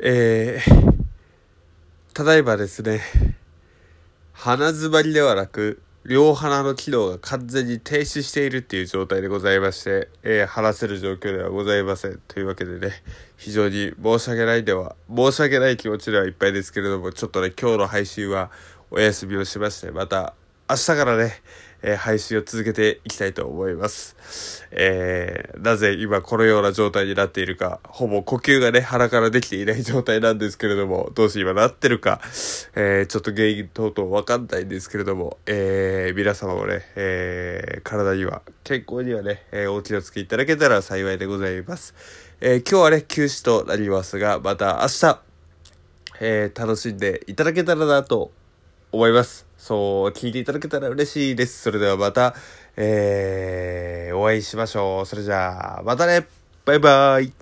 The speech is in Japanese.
えー、ただいまですね、鼻詰まりではなく、両鼻の機能が完全に停止しているっていう状態でございまして、えー、話せる状況ではございません。というわけでね、非常に申し訳ないでは、申し訳ない気持ちではいっぱいですけれども、ちょっとね、今日の配信はお休みをしまして、また明日からね、えー、配信を続けていきたいと思います。えー、なぜ今このような状態になっているか、ほぼ呼吸がね、鼻からできていない状態なんですけれども、どうして今なってるか、えー、ちょっと原因等々わかんないんですけれども、えー、皆様もね、えー、体には、健康にはね、えー、お気をつけいただけたら幸いでございます。えー、今日はね、休止となりますが、また明日、えー、楽しんでいただけたらなと思います。そう、聞いていただけたら嬉しいです。それではまた、えー、お会いしましょう。それじゃあ、またねバイバーイ